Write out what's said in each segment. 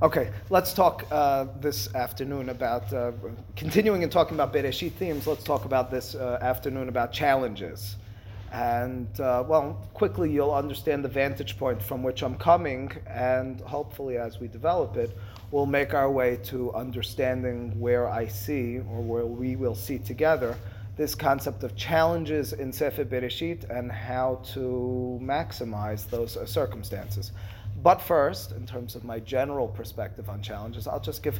Okay, let's talk uh, this afternoon about, uh, continuing and talking about Bereshit themes, let's talk about this uh, afternoon about challenges. And, uh, well, quickly you'll understand the vantage point from which I'm coming, and hopefully as we develop it, we'll make our way to understanding where I see, or where we will see together, this concept of challenges in Sefer Bereshit and how to maximize those uh, circumstances. But first, in terms of my general perspective on challenges, I'll just give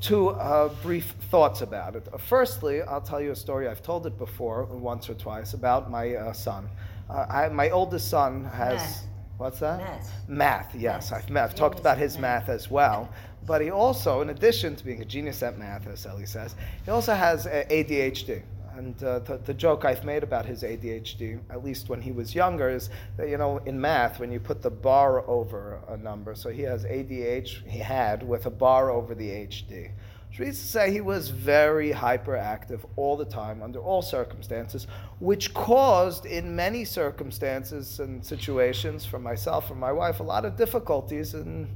two uh, brief thoughts about it. Uh, firstly, I'll tell you a story. I've told it before once or twice about my uh, son. Uh, I, my oldest son has. Math. What's that? Math. Math, yes. Math. I've, I've talked about his math as well. But he also, in addition to being a genius at math, as Ellie says, he also has uh, ADHD. And uh, the, the joke I've made about his ADHD, at least when he was younger, is that, you know, in math, when you put the bar over a number, so he has ADH, he had, with a bar over the HD. Which means to say he was very hyperactive all the time, under all circumstances, which caused, in many circumstances and situations, for myself and my wife, a lot of difficulties in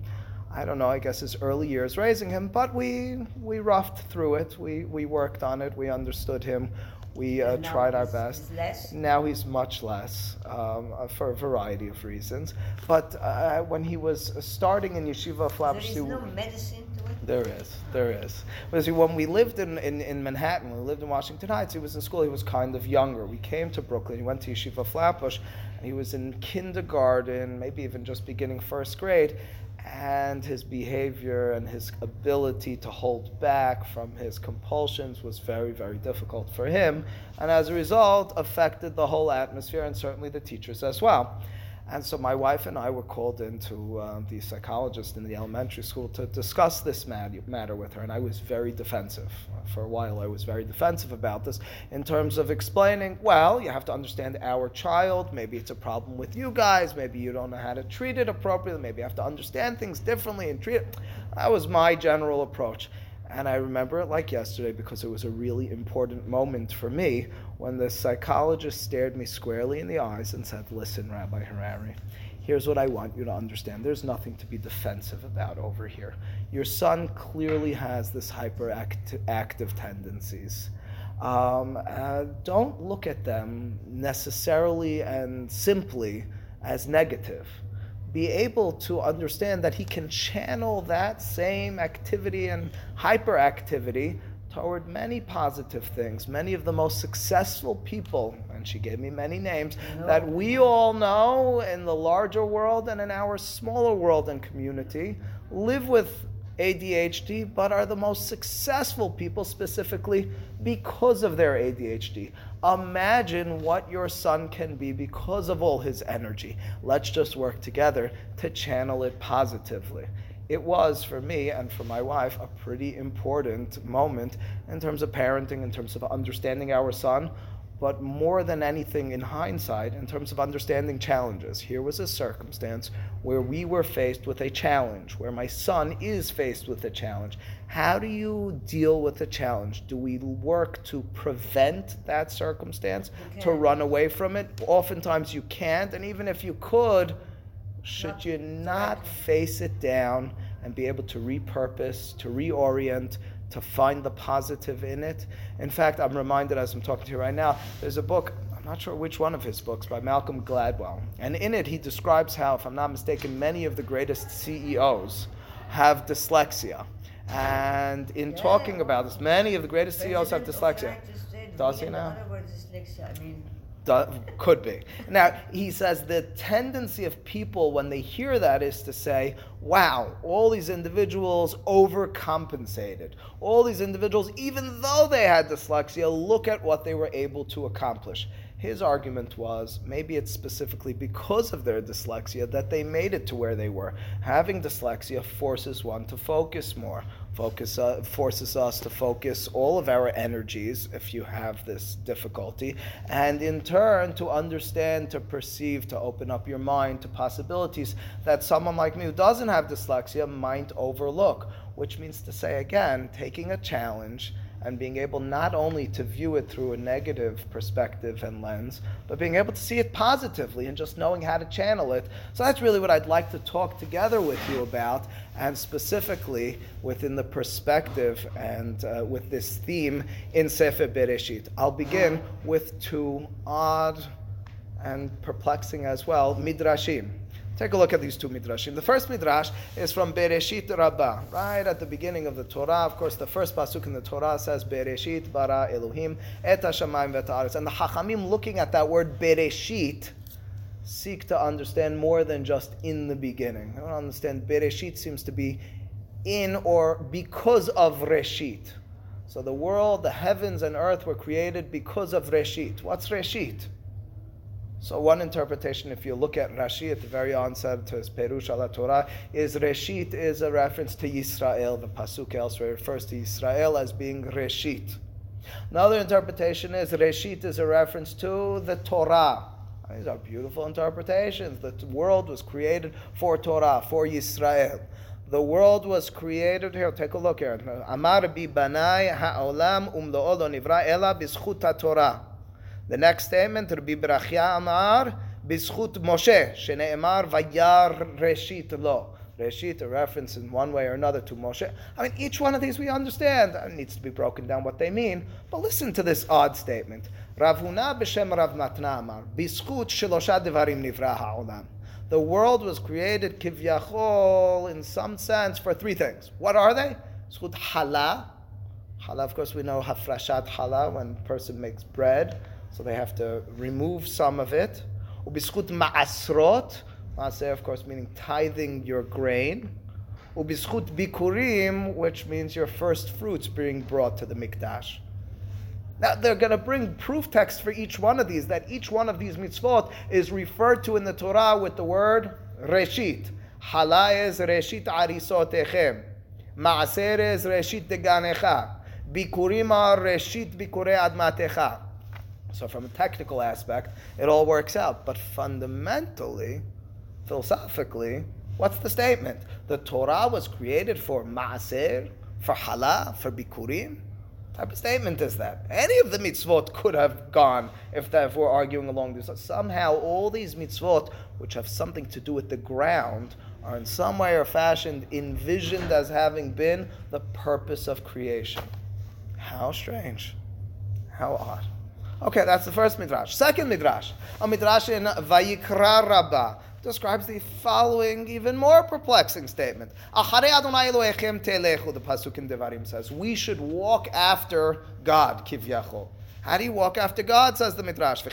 I don't know, I guess his early years raising him, but we we roughed through it. We we worked on it. We understood him. We uh, tried our best. Now he's much less um, uh, for a variety of reasons. But uh, when he was starting in yeshiva, There Flapsy, is no medicine to it. there is, there is. But see, when we lived in, in, in Manhattan, when we lived in Washington Heights, he was in school, he was kind of younger. We came to Brooklyn, he went to Yeshiva Flatbush, and he was in kindergarten, maybe even just beginning first grade, and his behavior and his ability to hold back from his compulsions was very, very difficult for him, and as a result, affected the whole atmosphere and certainly the teachers as well. And so my wife and I were called into uh, the psychologist in the elementary school to discuss this mat- matter with her, and I was very defensive. For a while, I was very defensive about this in terms of explaining, well, you have to understand our child. Maybe it's a problem with you guys. Maybe you don't know how to treat it appropriately. Maybe you have to understand things differently and treat it. That was my general approach. And I remember it like yesterday because it was a really important moment for me when the psychologist stared me squarely in the eyes and said, Listen, Rabbi Harari, here's what I want you to understand. There's nothing to be defensive about over here. Your son clearly has this hyperactive tendencies. Um, uh, don't look at them necessarily and simply as negative be able to understand that he can channel that same activity and hyperactivity toward many positive things. Many of the most successful people, and she gave me many names, that we all know in the larger world and in our smaller world and community, live with ADHD, but are the most successful people specifically because of their ADHD. Imagine what your son can be because of all his energy. Let's just work together to channel it positively. It was for me and for my wife a pretty important moment in terms of parenting, in terms of understanding our son, but more than anything in hindsight, in terms of understanding challenges. Here was a circumstance where we were faced with a challenge, where my son is faced with a challenge. How do you deal with the challenge? Do we work to prevent that circumstance, You to run away from it? Oftentimes you can't, and even if you could, should you not face it down and be able to repurpose, to reorient, to find the positive in it? In fact, I'm reminded as I'm talking to you right now, there's a book, I'm not sure which one of his books, by Malcolm Gladwell. And in it, he describes how, if I'm not mistaken, many of the greatest CEOs have dyslexia. And in talking about this, many of the greatest CEOs have dyslexia. Does he now? Could be. Now, he says the tendency of people when they hear that is to say, wow, all these individuals overcompensated. All these individuals, even though they had dyslexia, look at what they were able to accomplish. His argument was maybe it's specifically because of their dyslexia that they made it to where they were. Having dyslexia forces one to focus more, focus uh, forces us to focus all of our energies if you have this difficulty, and in turn to understand, to perceive, to open up your mind to possibilities that someone like me who doesn't have dyslexia might overlook. Which means to say again, taking a challenge and being able not only to view it through a negative perspective and lens, but being able to see it positively and just knowing how to channel it. So that's really what I'd like to talk together with you about, and specifically within the perspective and uh, with this theme in Sefer Bereshit. I'll begin with two odd and perplexing as well midrashim. Take a look at these two midrashim. The first midrash is from Bereshit Rabbah, right at the beginning of the Torah. Of course, the first pasuk in the Torah says Bereshit bara Elohim et hashamayim v'ta'aretz. And the Chachamim, looking at that word Bereshit, seek to understand more than just in the beginning. I don't understand. Bereshit seems to be in or because of Reshit. So the world, the heavens and earth were created because of Reshit. What's Reshit? So one interpretation, if you look at Rashi at the very onset to his Perush ala Torah, is Reshit is a reference to Yisrael. The pasuk elsewhere refers to Yisrael as being Reshit. Another interpretation is Reshit is a reference to the Torah. These are beautiful interpretations. The world was created for Torah, for Yisrael. The world was created here. Take a look here. Amar bi banai ha'olam umlo'o lo nivra ela bischut Torah. The next statement, Rabbi Berachia Amar, Bishut Moshe, Shene'emar Vayar Reshit Lo. Reshit, a reference in one way or another to Moshe. I mean, each one of these we understand. It needs to be broken down what they mean. But listen to this odd statement. Ravuna b'shem Rav Matna Amar, Bishut Shelosha Devarim Nivra Ha'olam. The world was created, kivyachol, in some sense, for three things. What are they? Zchut hala. Hala, of course, we know hafrashat hala, when person makes bread so they have to remove some of it. Ubiskut ma'asrot, ma'aser of course meaning tithing your grain. Ubiskut bikurim, which means your first fruits being brought to the mikdash. Now they're going to bring proof text for each one of these, that each one of these mitzvot is referred to in the Torah with the word reshit. Hala is reshit arisotechem. Maaser is reshit deganecha. Bikurim are reshit bikure admatecha. So, from a technical aspect, it all works out. But fundamentally, philosophically, what's the statement? The Torah was created for maaser, for hala, for bikurim. Type of statement is that? Any of the mitzvot could have gone if, that, if we're arguing along this. Somehow, all these mitzvot, which have something to do with the ground, are in some way or fashion envisioned as having been the purpose of creation. How strange. How odd. Okay, that's the first midrash. Second midrash, a midrash in Vayikra Rabbah, describes the following even more perplexing statement. Achare Adonai Elohechem telechu, the pasuk in Devarim says, we should walk after God, kivyachol. How do you walk after God, says the midrash? The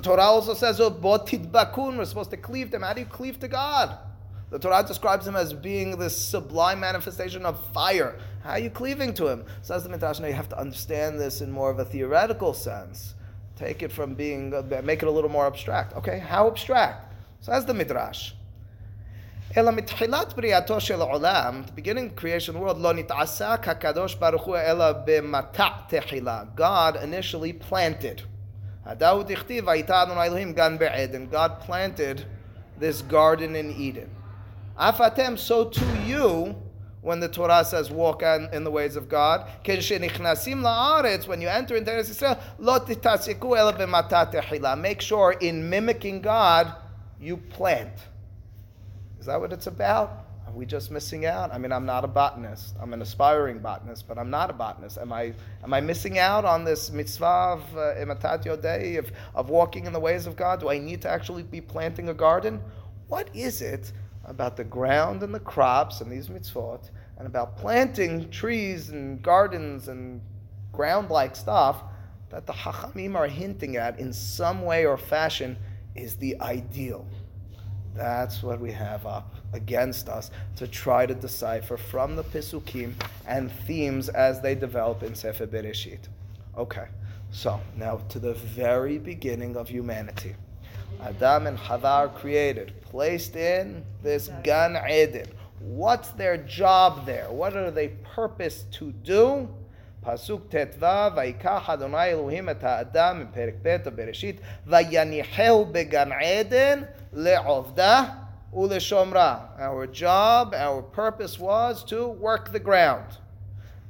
Torah also says, bakun. we're supposed to cleave to them. How do you cleave to God? The Torah describes him as being this sublime manifestation of fire. How are you cleaving to him? Says the Midrash, now you have to understand this in more of a theoretical sense. Take it from being, make it a little more abstract. Okay, how abstract? Says the Midrash. אלא מתחילת בריאתו של העולם, the beginning of creation of the world, לא נתעסק הקדוש ברוך הוא אלא במטע תחילה. God initially planted. הדאוד הכתיב, הייתה אדוני אלוהים גן בעדן. God planted this garden in Eden. Afatem, so to you, when the Torah says walk in the ways of God, when you enter into Eretz Yisrael, make sure in mimicking God, you plant. Is that what it's about? Are we just missing out? I mean, I'm not a botanist. I'm an aspiring botanist, but I'm not a botanist. Am I, am I missing out on this mitzvah of uh, of walking in the ways of God? Do I need to actually be planting a garden? What is it about the ground and the crops and these mitzvot, and about planting trees and gardens and ground like stuff that the Hachamim are hinting at in some way or fashion is the ideal. That's what we have up against us to try to decipher from the Pisukim and themes as they develop in Sefer Bereshit. Okay, so now to the very beginning of humanity. Adam and Chava are created, placed in this Gan Eden. What's their job there? What are they purposed to do? Pasuk Tetva, Vaikach Adonai Elohim et ha'adam, in Perek Bet of Bereshit, Vayanicheu began Eden le'ovda uleshomra. Our job, our purpose was to work the ground.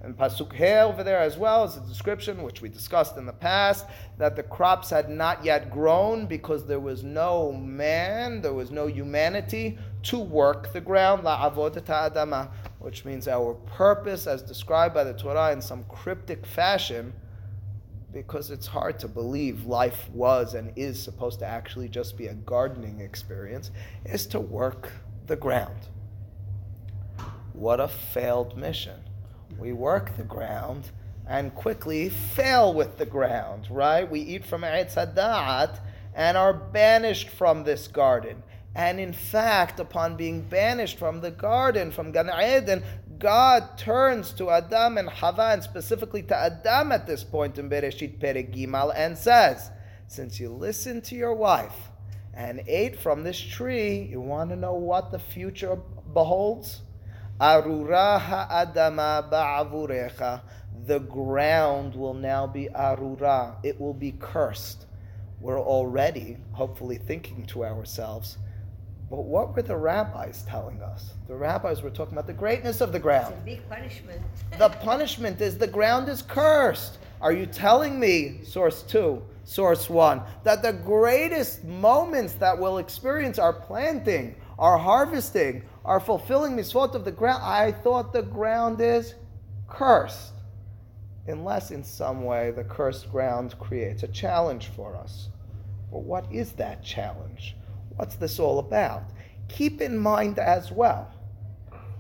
And Pasuk He over there as well is a description which we discussed in the past that the crops had not yet grown because there was no man, there was no humanity to work the ground, adama, which means our purpose as described by the Torah in some cryptic fashion, because it's hard to believe life was and is supposed to actually just be a gardening experience, is to work the ground. What a failed mission we work the ground and quickly fail with the ground, right? We eat from Eitz Hadat and are banished from this garden. And in fact, upon being banished from the garden, from Gan Eden, God turns to Adam and Hava, and specifically to Adam at this point in Bereshit Perek Gimal, and says, Since you listened to your wife and ate from this tree, you want to know what the future beholds? Arura ha'adama ba'avurecha. The ground will now be arura. It will be cursed. We're already, hopefully, thinking to ourselves, but what were the rabbis telling us? The rabbis were talking about the greatness of the ground. It's a big punishment. the punishment is the ground is cursed. Are you telling me, source two, source one, that the greatest moments that we'll experience are planting, are harvesting, are fulfilling mitzvot of the ground, I thought the ground is cursed. Unless in some way the cursed ground creates a challenge for us. But what is that challenge? What's this all about? Keep in mind as well,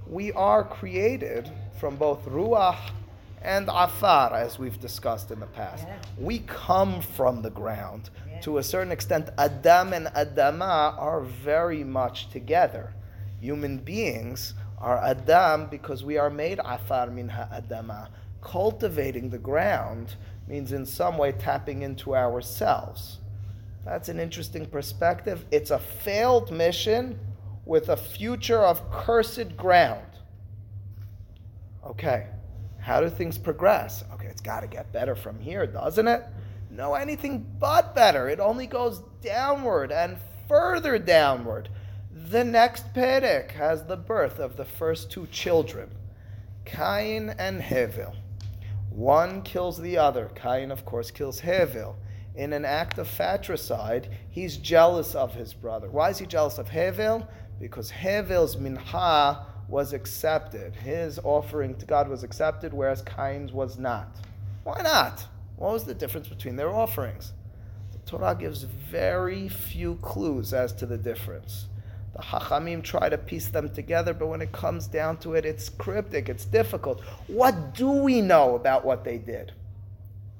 we are created from both ruach and afar, as we've discussed in the past. Yeah. We come from the ground. Yeah. To a certain extent, Adam and Adama are very much together human beings are Adam because we are made Afar min ha'adama. Cultivating the ground means in some way tapping into ourselves. That's an interesting perspective. It's a failed mission with a future of cursed ground. Okay, how do things progress? Okay, it's got to get better from here, doesn't it? No, anything but better. It only goes downward and further downward. The next Perek has the birth of the first two children, Cain and Hevel. One kills the other. Cain, of course, kills Hevel. In an act of fratricide, he's jealous of his brother. Why is he jealous of Hevel? Because Hevel's mincha was accepted. His offering to God was accepted, whereas Cain's was not. Why not? What was the difference between their offerings? The Torah gives very few clues as to the difference. The Hachamim try to piece them together, but when it comes down to it, it's cryptic, it's difficult. What do we know about what they did?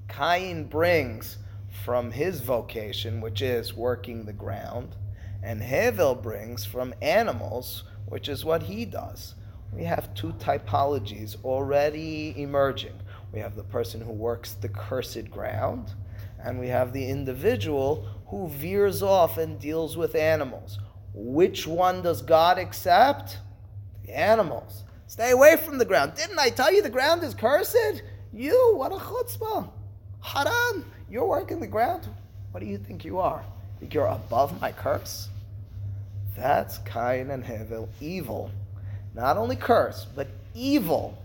Cain brings from his vocation, which is working the ground, and Hevel brings from animals, which is what he does. We have two typologies already emerging. We have the person who works the cursed ground, and we have the individual who veers off and deals with animals. Which one does God accept? The animals. Stay away from the ground. Didn't I tell you the ground is cursed? You, what a chutzpah. Haram, you're working the ground. What do you think you are? Think you're above my curse? That's Cain and Hevel, evil. Not only curse, but evil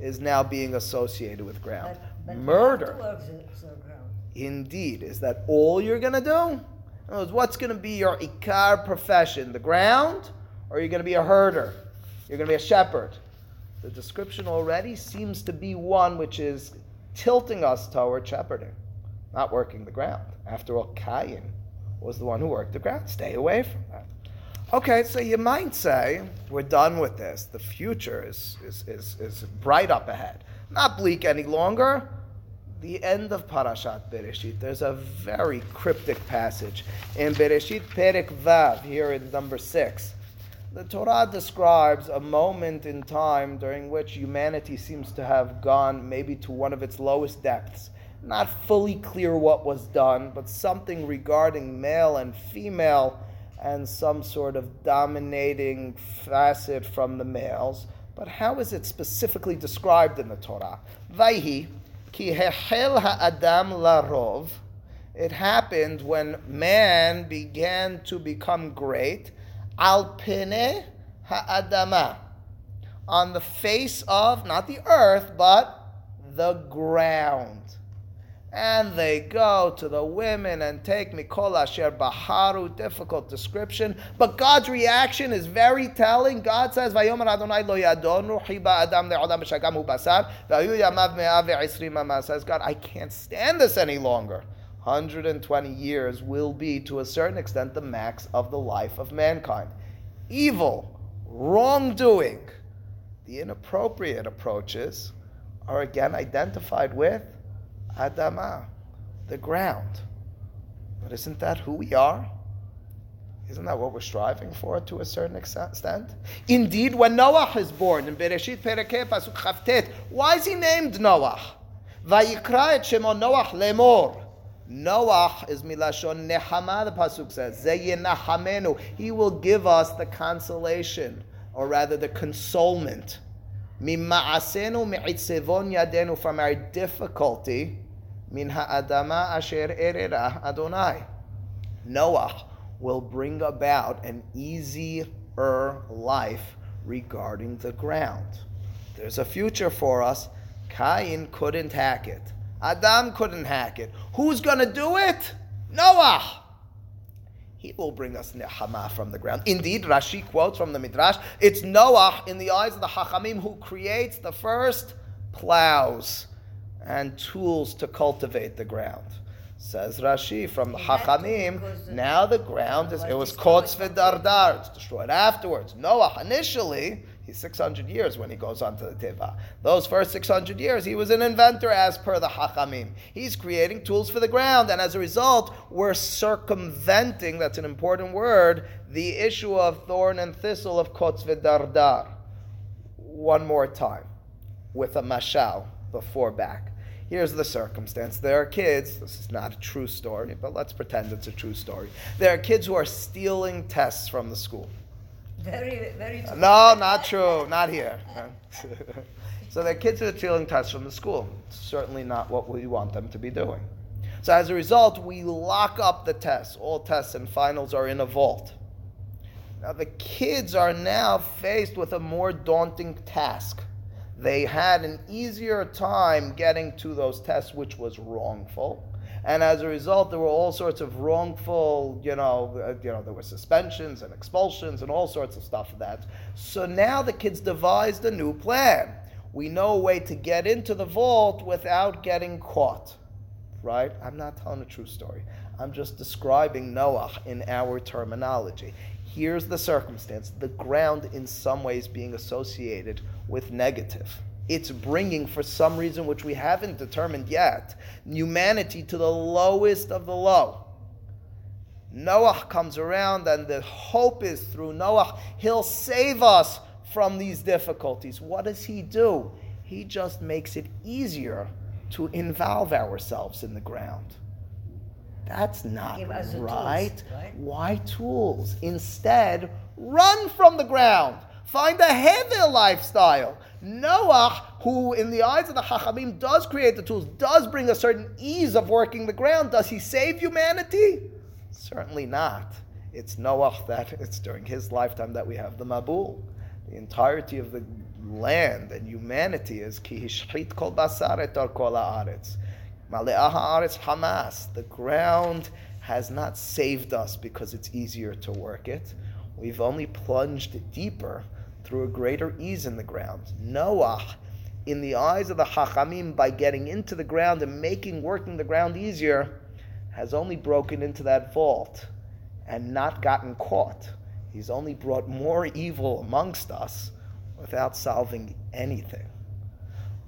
is now being associated with ground. But, but Murder. how to work the, the ground. Indeed. Is that all you're going to do? In other words, what's going to be your ikar profession? The ground? Or are you going to be a herder? You're going to be a shepherd. The description already seems to be one which is tilting us toward shepherding, not working the ground. After all, Cain was the one who worked the ground. Stay away from that. Okay, so you might say, we're done with this. The future is, is, is, is bright up ahead. Not bleak any longer. The end of Parashat Bereshit, there's a very cryptic passage in Bereshit Perek Vav, here in number six. The Torah describes a moment in time during which humanity seems to have gone maybe to one of its lowest depths. Not fully clear what was done, but something regarding male and female and some sort of dominating facet from the males. But how is it specifically described in the Torah? Vayhi, ki hechel ha'adam larov. It happened when man began to become great. al pene ha'adama, on the face of not the earth but the ground. And they go to the women and take Mikol Asher Baharu, difficult description. But God's reaction is very telling. God says, Vayomer Adonai lo yadonu, hiba adam le'odam b'shagam basar, v'ayu yamav me'ah ve'isrim. Says God, I can't stand this any longer. 120 years will be, to a certain extent, the max of the life of mankind. Evil, wrongdoing, the inappropriate approaches are again identified with Adama, the ground. But isn't that who we are? Isn't that what we're striving for to a certain extent? Indeed, when Noah is born in Bereshit Perekeh Pasuk Chavtet, why is he named Noah? Vayikra et Shemo Noah lemor. Noah is milashon nehama. The pasuk says, "Zeyinachamenu." He will give us the consolation, or rather, the consolement. Mima'asenu mi'itzevon yadenu from our difficulty min ha'adama asher erera Adonai. Noah will bring about an easier life regarding the ground. There's a future for us. Cain couldn't hack it. Adam couldn't hack it. Who's going to do it? Noah. He will bring us nehama from the ground. Indeed, Rashi quotes from the Midrash, it's Noah in the eyes of the Hachamim who creates the first plows and tools to cultivate the ground. Says Rashi from the Hachamim, now the ground is, it was Kotz V'Dardar, it's destroyed afterwards. Noah initially, he's 600 years when he goes on to the Teva. Those first 600 years, he was an inventor as per the Hachamim. He's creating tools for the ground, and as a result, we're circumventing, that's an important word, the issue of thorn and thistle of Kotz V'Dardar. One more time, with a mashal before back. Here's the circumstance. There are kids, this is not a true story, but let's pretend it's a true story. There are kids who are stealing tests from the school. Very, very true. No, not true. Not here. so there are kids who are stealing tests from the school. It's Certainly not what we want them to be doing. So as a result, we lock up the tests. All tests and finals are in a vault. Now the kids are now faced with a more daunting task they had an easier time getting to those tests, which was wrongful. And as a result, there were all sorts of wrongful, you know, uh, you know, there were suspensions and expulsions and all sorts of stuff of that. So now the kids devised a new plan. We know a way to get into the vault without getting caught. Right? I'm not telling a true story. I'm just describing Noah in our terminology. Here's the circumstance the ground, in some ways, being associated with negative. It's bringing, for some reason which we haven't determined yet, humanity to the lowest of the low. Noah comes around, and the hope is through Noah, he'll save us from these difficulties. What does he do? He just makes it easier to involve ourselves in the ground. That's not the tools, right. right? Why tools? Instead, run from the ground. Find a heavier lifestyle. Noah, who in the eyes of the Chachamim does create the tools, does bring a certain ease of working the ground. Does he save humanity? Certainly not. It's Noah that it's during his lifetime that we have the Mabul. The entirety of the land and humanity is ki hishchit kol basaret etor kol haaretz. Male'ah haaretz Hamas. The ground has not saved us because it's easier to work it. We've only plunged deeper through a greater ease in the ground. Noah, in the eyes of the Hachamim, by getting into the ground and making working the ground easier, has only broken into that vault and not gotten caught. He's only brought more evil amongst us without solving anything.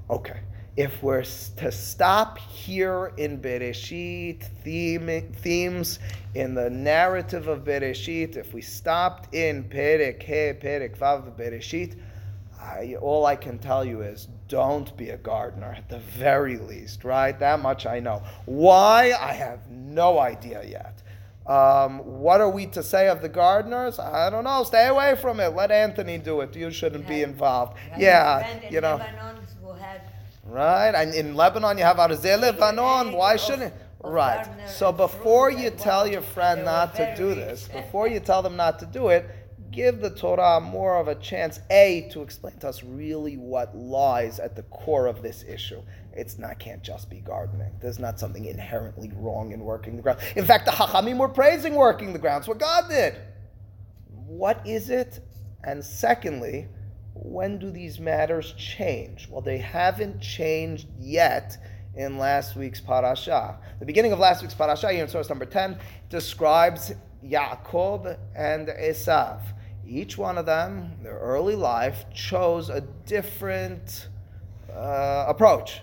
Okay, if we're to stop here in Bereshit theme, themes in the narrative of Bereshit, if we stopped in Perek He, Perek Vav Bereshit, I, all I can tell you is don't be a gardener at the very least, right? That much I know. Why? I have no idea yet. Um, what are we to say of the gardeners? I don't know. Stay away from it. Let Anthony do it. You shouldn't be involved. Yeah, you know. Right? And in Lebanon, you have Arzeh Lebanon. Why shouldn't? Right. So before you tell your friend not to do this, before you tell them not to do it, give the Torah more of a chance, A, to explain to us really what lies at the core of this issue. It's not can't just be gardening. There's not something inherently wrong in working the ground. In fact, the Hachamim were praising working the ground. It's what God did. What is it? And secondly, when do these matters change? Well, they haven't changed yet in last week's parasha. The beginning of last week's parasha, here in source number 10, describes Yaakov and Esav. Each one of them, their early life, chose a different uh, approach.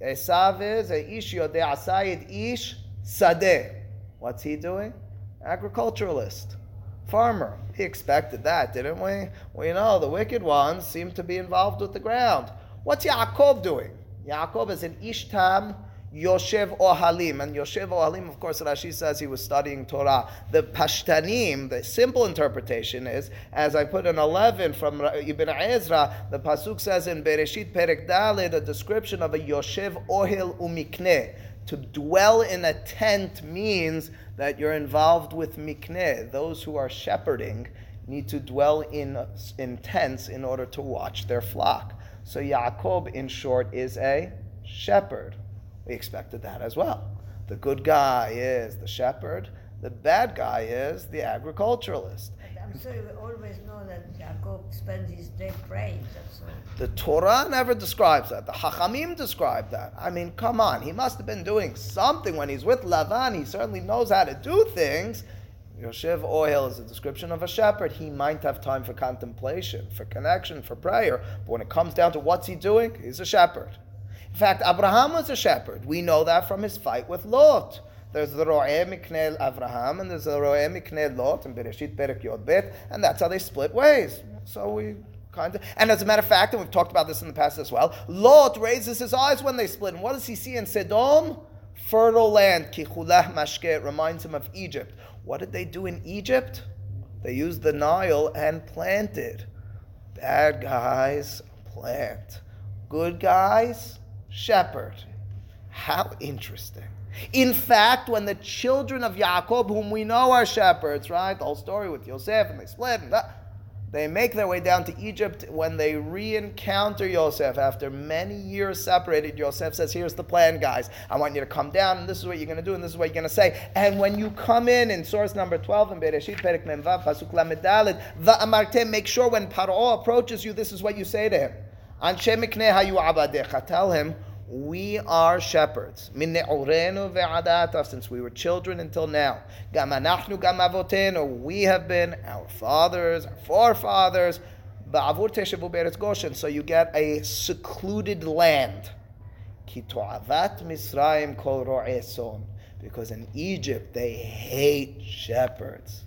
Esav is a ish yodei asayid ish sadeh. What's he doing? Agriculturalist, farmer. He expected that, didn't we? We know the wicked ones seem to be involved with the ground. What's Yaakov doing? Yaakov is an Ishtam Yoshev Ohalim. And Yoshev Ohalim, of course, Rashi says he was studying Torah. The Pashtanim, the simple interpretation is, as I put in 11 from Ibn Ezra, the Pasuk says in Bereshit Perek a description of a Yoshev Ohel Umikne. To dwell in a tent means that you're involved with mikneh. Those who are shepherding need to dwell in, in tents in order to watch their flock. So Yaakov, in short, is a shepherd. We expected that as well. The good guy is the shepherd. The bad guy is the agriculturalist. I'm you always know that Yaakov spends his day praying. The Torah never describes that. The Hachamim describe that. I mean, come on. He must have been doing something when he's with Lavan. He certainly knows how to do things. Yoshev Ohel is a description of a shepherd. He might have time for contemplation, for connection, for prayer. But when it comes down to what's he doing, he's a shepherd. In fact, Abraham was a shepherd. We know that from his fight with Lot. There's the Ro'eh Miknel Avraham, and there's the Ro'eh Miknel Lot and Bereshit Perek Yod Bet, and that's how they split ways. So we and as a matter of fact, and we've talked about this in the past as well, Lot raises his eyes when they split. And what does he see in Sodom? Fertile land. Kichulah Mashke reminds him of Egypt. What did they do in Egypt? They used the Nile and planted. Bad guys, plant. Good guys, shepherd. How interesting. In fact, when the children of Yaakov, whom we know are shepherds, right? The whole story with Yosef and they split and that, they make their way down to Egypt when they re-encounter Yosef after many years separated. Yosef says, "Here's the plan, guys. I want you to come down, and this is what you're going to do, and this is what you're going to say." And when you come in in source number twelve in Bereshit Perek Memvav Pasuk Lamedalid, Va'amartem, make sure when Paro approaches you, this is what you say to him. Anshe mikneh hayu abadecha. Tell him we are shepherds. Since we were children until now. We have been our fathers, our forefathers. So you get a secluded land. Because in Egypt they hate shepherds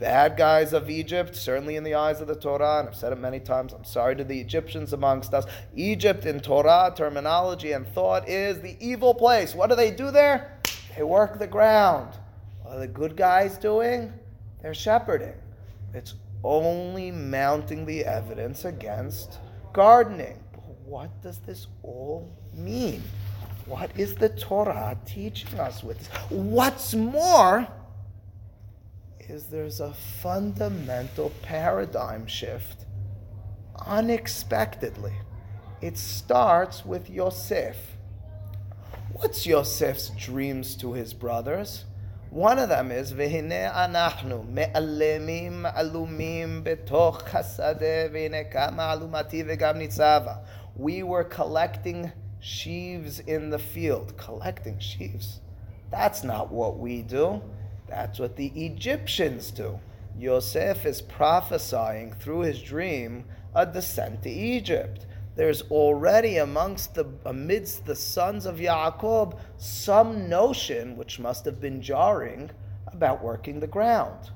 bad guys of Egypt, certainly in the eyes of the Torah, and I've said it many times, I'm sorry to the Egyptians amongst us. Egypt in Torah terminology and thought is the evil place. What do they do there? They work the ground. What are the good guys doing? They're shepherding. It's only mounting the evidence against gardening. But what does this all mean? What is the Torah teaching us with this? What's more, is there's a fundamental paradigm shift unexpectedly. It starts with Yosef. What's Yosef's dreams to his brothers? One of them is Vehine anachnu me'alemim alumim betoch kama alumati. We were collecting sheaves in the field. Collecting sheaves. That's not what we do. That's what the Egyptians do. Yosef is prophesying through his dream a descent to Egypt. There's already amongst the amidst the sons of Yaakov some notion which must have been jarring about working the ground.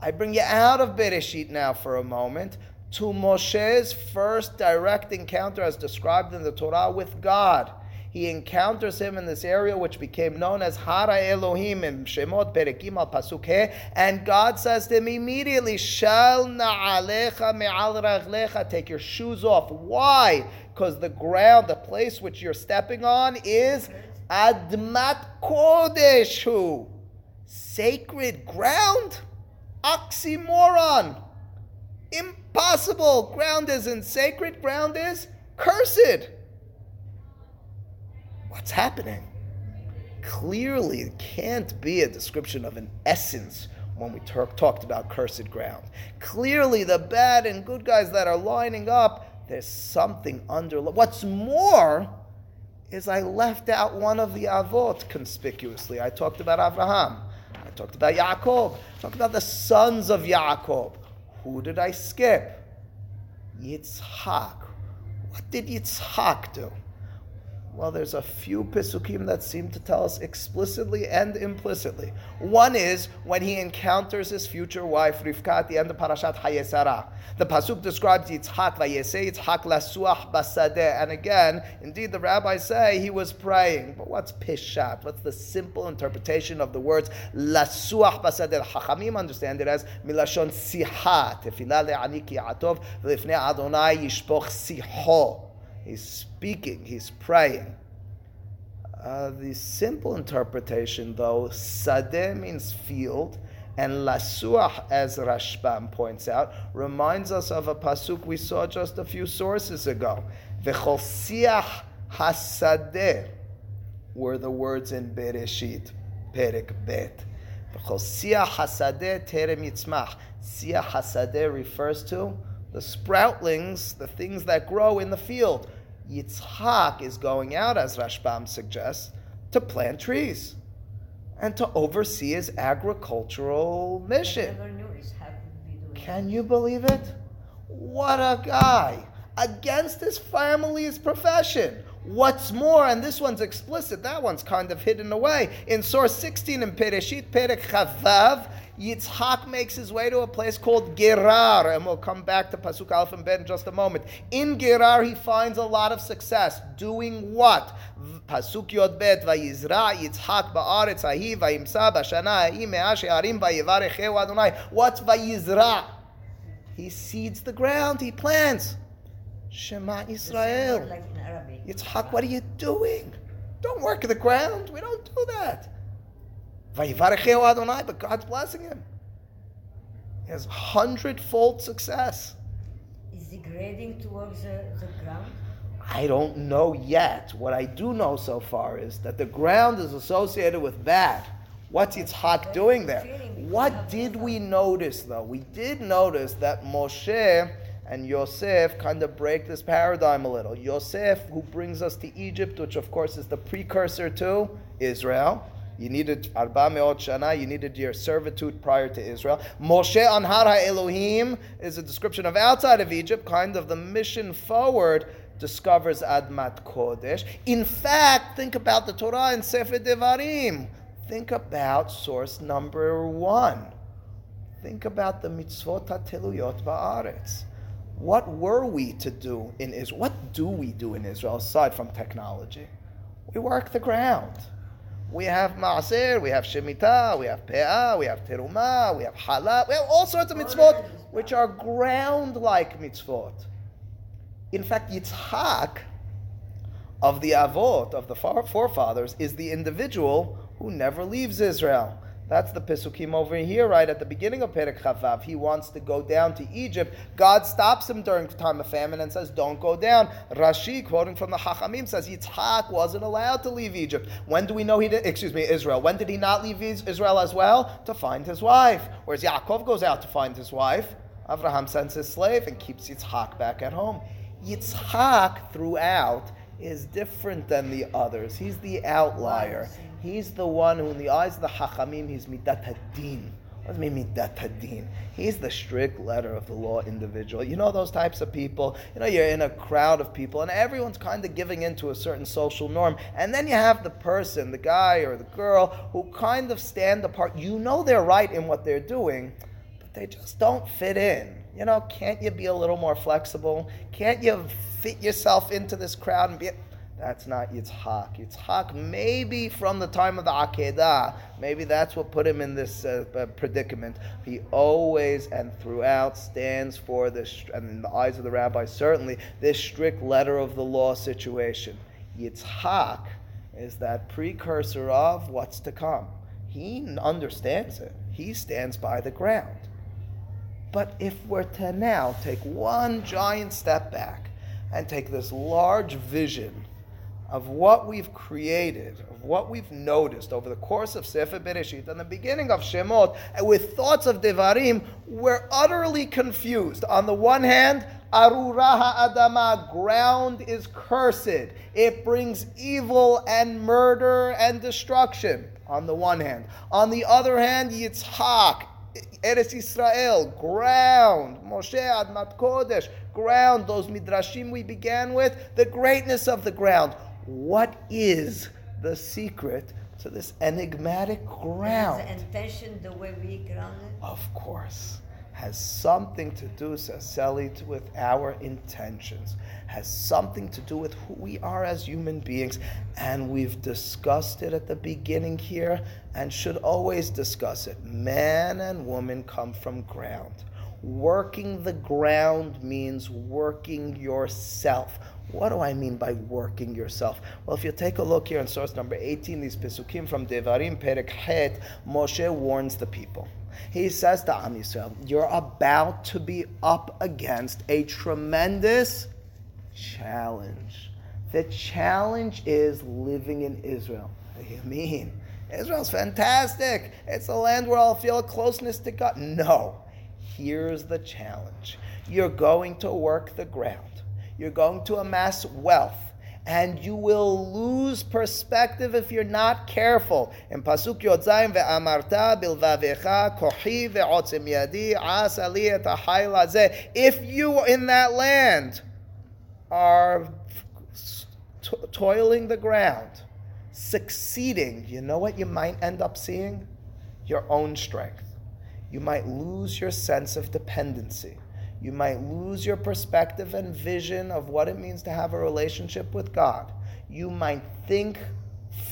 I bring you out of Bereshit now for a moment to Moshe's first direct encounter as described in the Torah with God he encounters him in this area which became known as Hara Elohim in Shemot Perekim al and God says to him immediately, Shal na'alecha me'al raglecha, take your shoes off. Why? Because the ground, the place which you're stepping on is Admat Kodeshu, sacred ground. Oxymoron. impossible. Ground isn't sacred, ground is cursed. What's happening? Clearly, it can't be a description of an essence when we talk, talked about cursed ground. Clearly, the bad and good guys that are lining up, there's something under. What's more is I left out one of the avot conspicuously. I talked about Abraham. I talked about Yaakov. I talked about the sons of Yaakov. Who did I skip? Yitzhak. What did Yitzhak do? Well, there's a few pisukim that seem to tell us explicitly and implicitly. One is when he encounters his future wife Rivka at the end of Parashat Hayei Sarah. The pasuk describes Yitzhak vayese Yitzhak lasuach basadeh, and again, indeed, the rabbis say he was praying. But what's pishat? What's the simple interpretation of the words lasuach basadeh? Hachamim understand it as milashon sihat, tefillah le'ani ki atov v'lifnei Adonai yishpoch siho. He's speaking, he's praying. Uh, the simple interpretation, though, sadeh means field, and lasuach, as Rashbam points out, reminds us of a pasuk we saw just a few sources ago. V'chol siach hasadeh were the words in Bereshit, Perek Bet. V'chol siach hasadeh terem yitzmach. Siach hasadeh refers to the sproutlings, the things that grow in the field. Yitzhak is going out, as Rashbam suggests, to plant trees and to oversee his agricultural mission. Can you believe it? What a guy! Against his family's profession. What's more, and this one's explicit, that one's kind of hidden away. In source 16 in Bereshit Perek Chavav, Yitzhak makes his way to a place called Gerar, and we'll come back to Pasuk Aleph and Bet in just a moment. In Gerar, he finds a lot of success. Doing what? Pasuk Yod Bet, Vayizra Yitzhak ba'aretz ahi, vayimsa b'shana ahi me'ah she'arim vayivarecheu Adonai. What's Vayizra? He seeds the ground, he plants. Shema Israel. Yitzhak, what are you doing? Don't work the ground. We don't do that. Adonai, but God's blessing him. He has hundredfold success. Is he grading towards the, the ground? I don't know yet. What I do know so far is that the ground is associated with bad. What's Yitzhak doing there? What did we notice though? We did notice that Moshe and Yosef kind of break this paradigm a little. Yosef, who brings us to Egypt, which of course is the precursor to Israel. You needed arba meot shana. You needed your servitude prior to Israel. Moshe anhar Elohim is a description of outside of Egypt, kind of the mission forward. Discovers Admat Kodesh. In fact, think about the Torah in Sefer Devarim. Think about source number one. Think about the mitzvot hateluyot ba'aretz. What were we to do in Israel? What do we do in Israel aside from technology? We work the ground. We have Maaser, we have Shemitah, we have Pe'ah, we have Terumah, we have Halal, we have all sorts of mitzvot which are ground like mitzvot. In fact, Yitzhak of the Avot, of the forefathers, is the individual who never leaves Israel. That's the Pisukim over here, right at the beginning of Perek Chavav. He wants to go down to Egypt. God stops him during time of famine and says, Don't go down. Rashi, quoting from the Chachamim, says Yitzhak wasn't allowed to leave Egypt. When do we know he did? Excuse me, Israel. When did he not leave Israel as well? To find his wife. Whereas Yaakov goes out to find his wife. Abraham sends his slave and keeps Yitzhak back at home. Yitzhak throughout is different than the others. He's the outlier. He's the one who, in the eyes of the Hachamim, he's midat hadin. What does mean midat hadin? He's the strict letter of the law individual. You know those types of people. You know you're in a crowd of people, and everyone's kind of giving in to a certain social norm, and then you have the person, the guy or the girl, who kind of stand apart. You know they're right in what they're doing, but they just don't fit in. You know, can't you be a little more flexible? Can't you fit yourself into this crowd and be? That's not Yitzhak. Yitzhak, maybe from the time of the Akedah, maybe that's what put him in this uh, uh, predicament. He always and throughout stands for this, and in the eyes of the rabbi, certainly, this strict letter of the law situation. Yitzhak is that precursor of what's to come. He understands it. He stands by the ground. But if we're to now take one giant step back and take this large vision of what we've created, of what we've noticed over the course of Sefer Bereshit and the beginning of Shemot, with thoughts of Devarim, we're utterly confused. On the one hand, Arura Adama, ground is cursed. It brings evil and murder and destruction, on the one hand. On the other hand, Yitzhak, Eretz Israel, ground, Moshe Admat Kodesh, ground, those midrashim we began with, the greatness of the ground. What is the secret to this enigmatic ground? Has intention the way we grounded? Of course. Has something to do, says Selit, with our intentions. Has something to do with who we are as human beings. And we've discussed it at the beginning here and should always discuss it. Man and woman come from ground. Working the ground means working yourself. What do I mean by working yourself? Well, if you take a look here in source number 18, these Pesukim from Devarim Perek Het, Moshe warns the people. He says to Am Yisrael, you're about to be up against a tremendous challenge. The challenge is living in Israel. What do you mean? Israel's fantastic. It's a land where I'll feel a closeness to God. No. Here's the challenge. You're going to work the ground you're going to amass wealth. And you will lose perspective if you're not careful. In Pasuk Yotzayim ve'amarta bilvavecha kohi ve'otzim yadi as ali et If you in that land are to- toiling the ground, succeeding, you know what you might end up seeing? Your own strength. You might lose your sense of dependency you might lose your perspective and vision of what it means to have a relationship with God. You might think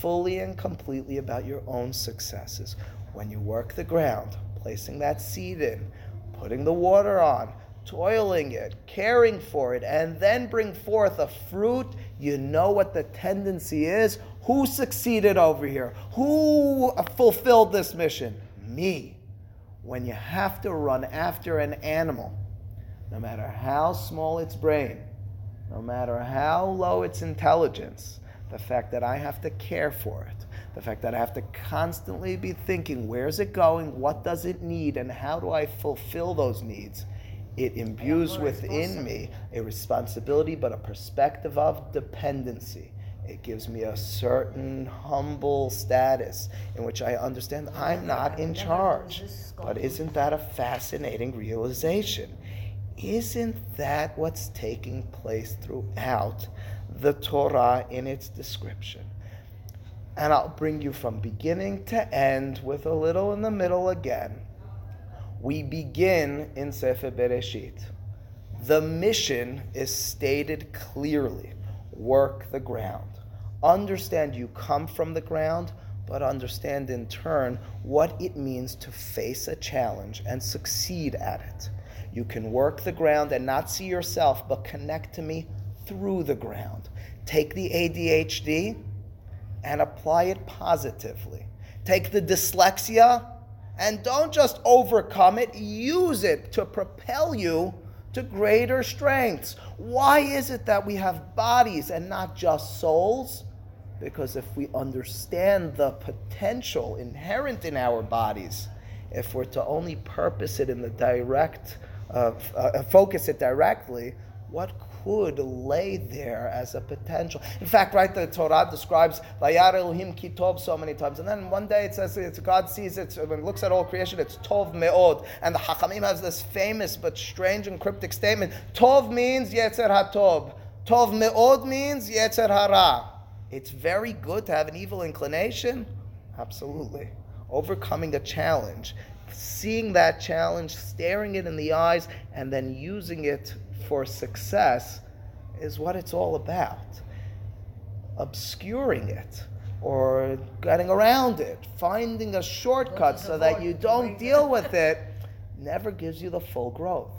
fully and completely about your own successes. When you work the ground, placing that seed in, putting the water on, toiling it, caring for it, and then bring forth a fruit, you know what the tendency is. Who succeeded over here? Who fulfilled this mission? Me. When you have to run after an animal, no matter how small its brain, no matter how low its intelligence, the fact that I have to care for it, the fact that I have to constantly be thinking, where's it going, what does it need, and how do I fulfill those needs, it imbues within me a responsibility, but a perspective of dependency. It gives me a certain humble status in which I understand I'm not in charge. But isn't that a fascinating realization? Isn't that what's taking place throughout the Torah in its description? And I'll bring you from beginning to end with a little in the middle again. We begin in Sefer Bereshit. The mission is stated clearly work the ground. Understand you come from the ground, but understand in turn what it means to face a challenge and succeed at it. You can work the ground and not see yourself, but connect to me through the ground. Take the ADHD and apply it positively. Take the dyslexia and don't just overcome it, use it to propel you to greater strengths. Why is it that we have bodies and not just souls? Because if we understand the potential inherent in our bodies, if we're to only purpose it in the direct uh, uh, focus it directly, what could lay there as a potential? In fact, right, the Torah describes Vayar Elohim Kitov so many times, and then one day it says it's, God sees it when it looks at all creation, it's Tov Meod, and the Hachamim has this famous but strange and cryptic statement: Tov means Yetzer HaTov, Tov Meod means Yetzer Hara. It's very good to have an evil inclination, absolutely. Overcoming a challenge seeing that challenge, staring it in the eyes, and then using it for success is what it's all about. Obscuring it or getting around it, finding a shortcut so that you don't deal with it, never gives you the full growth.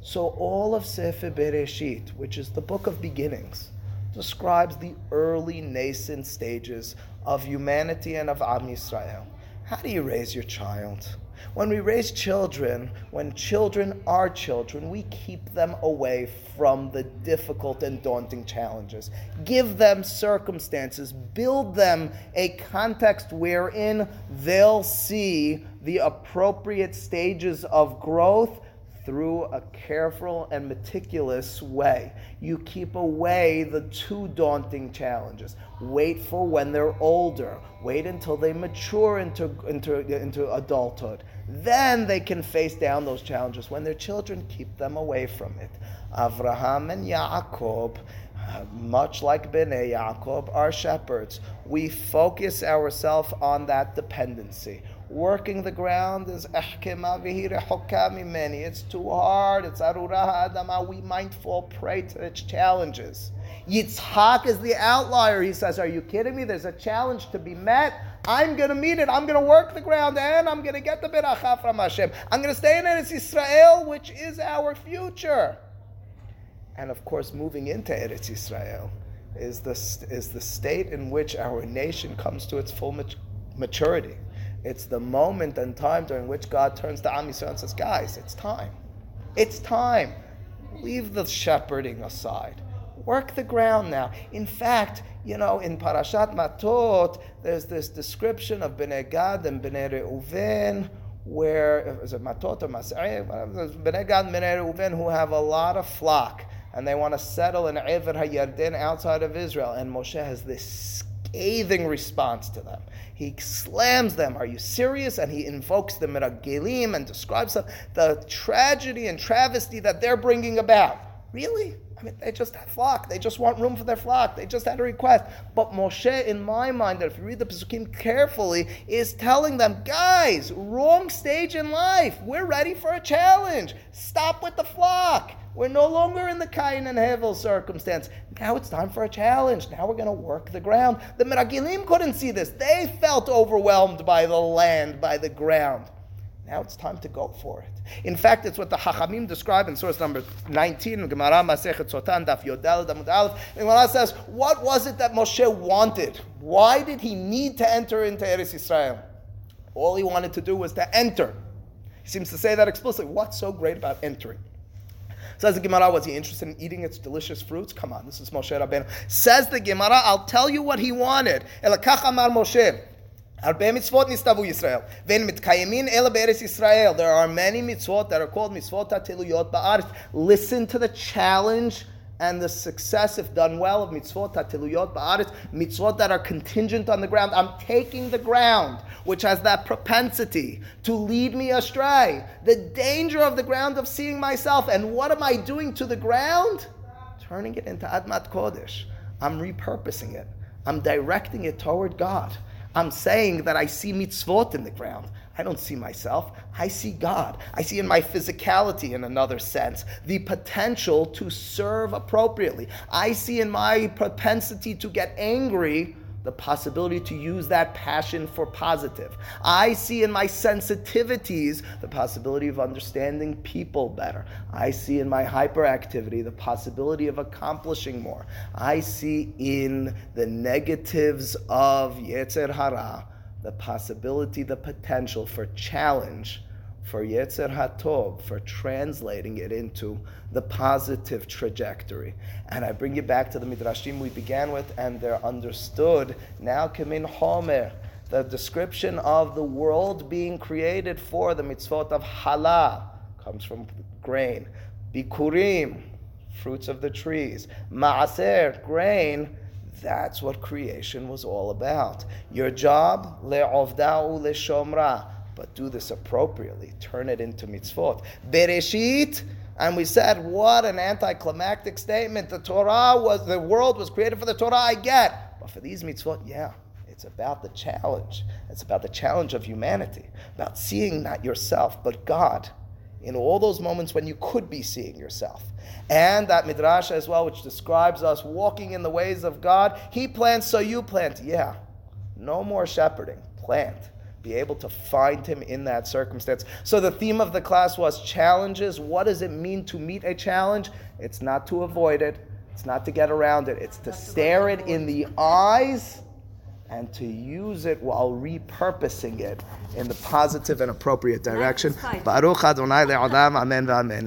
So all of Sefer Bereshit, which is the book of beginnings, describes the early nascent stages of humanity and of Am Yisrael. How do you raise your child? When we raise children, when children are children, we keep them away from the difficult and daunting challenges. Give them circumstances, build them a context wherein they'll see the appropriate stages of growth through a careful and meticulous way. You keep away the too daunting challenges. Wait for when they're older. Wait until they mature into, into, into adulthood. Then they can face down those challenges. When they're children, keep them away from it. Avraham and Yaakov, uh, much like Bnei Yaakov, are shepherds. We focus ourselves on that dependency working the ground is many. It's too hard. It's arura adama. We might fall prey to its challenges. Yitzhak is the outlier. He says, Are you kidding me? There's a challenge to be met. I'm going to meet it. I'm going to work the ground and I'm going to get the beracha from Hashem. I'm going to stay in Eretz Israel, which is our future. And of course, moving into Eretz Israel is the, is the state in which our nation comes to its full maturity. It's the moment and time during which God turns to Am Yisrael and says, guys, it's time. It's time. Leave the shepherding aside. Work the ground now. In fact, you know, in Parashat Matot, there's this description of Bnei Gad and Bnei Reuven, where, is it Matot or Masai? Bnei Gad and Bnei Reuven who have a lot of flock, and they want to settle in Ever HaYarden outside of Israel. And Moshe has this scathing response to them. He slams them. Are you serious? And he invokes the Meragelim and describes the tragedy and travesty that they're bringing about. Really? They just have flock. They just want room for their flock. They just had a request. But Moshe, in my mind, if you read the Pesukim carefully, is telling them, guys, wrong stage in life. We're ready for a challenge. Stop with the flock. We're no longer in the Cain and Hevel circumstance. Now it's time for a challenge. Now we're going to work the ground. The Meragelim couldn't see this. They felt overwhelmed by the land, by the ground. Now it's time to go for it. In fact, it's what the Hachamim describe in source number 19, Gemara Masechet Sotah, Daf Yodel, Damud Aleph. And Gemara says, what was it that Moshe wanted? Why did he need to enter into Eretz Israel? All he wanted to do was to enter. He seems to say that explicitly. What's so great about entering? Says the Gemara, was he interested in eating its delicious fruits? Come on, this is Moshe Rabbeinu. Says the Gemara, I'll tell you what he wanted. Elakach amar Moshe. There are many mitzvot that are called mitzvot ha'teluyot ba'aretz. Listen to the challenge and the success, if done well, of mitzvot ha'teluyot ba'aretz, mitzvot that are contingent on the ground. I'm taking the ground, which has that propensity to lead me astray. The danger of the ground of seeing myself. And what am I doing to the ground? Turning it into admat kodesh. I'm repurposing it. I'm directing it toward God. I'm saying that I see mitzvot in the ground. I don't see myself. I see God. I see in my physicality, in another sense, the potential to serve appropriately. I see in my propensity to get angry the possibility to use that passion for positive. I see in my sensitivities the possibility of understanding people better. I see in my hyperactivity the possibility of accomplishing more. I see in the negatives of Yetzer Hara the possibility, the potential for challenge for Yetzer HaTov, for translating it into the positive trajectory. And I bring you back to the Midrashim we began with, and they're understood. Now, Kamin Homer, the description of the world being created for the mitzvot of Hala, comes from grain. Bikurim, fruits of the trees. Maaser, grain, that's what creation was all about. Your job, le'ovda'u le'shomra, but do this appropriately. Turn it into mitzvot. Bereshit, and we said, what an anticlimactic statement. The Torah was, the world was created for the Torah, I get. But for these mitzvot, yeah, it's about the challenge. It's about the challenge of humanity, about seeing not yourself, but God in all those moments when you could be seeing yourself. And that midrash as well, which describes us walking in the ways of God. He plants, so you plant. Yeah, no more shepherding. Plant be able to find him in that circumstance. So the theme of the class was challenges. What does it mean to meet a challenge? It's not to avoid it, it's not to get around it, it's to stare it in the eyes and to use it while repurposing it in the positive and appropriate direction. Baruch Adonai le'olam, amen v'amen.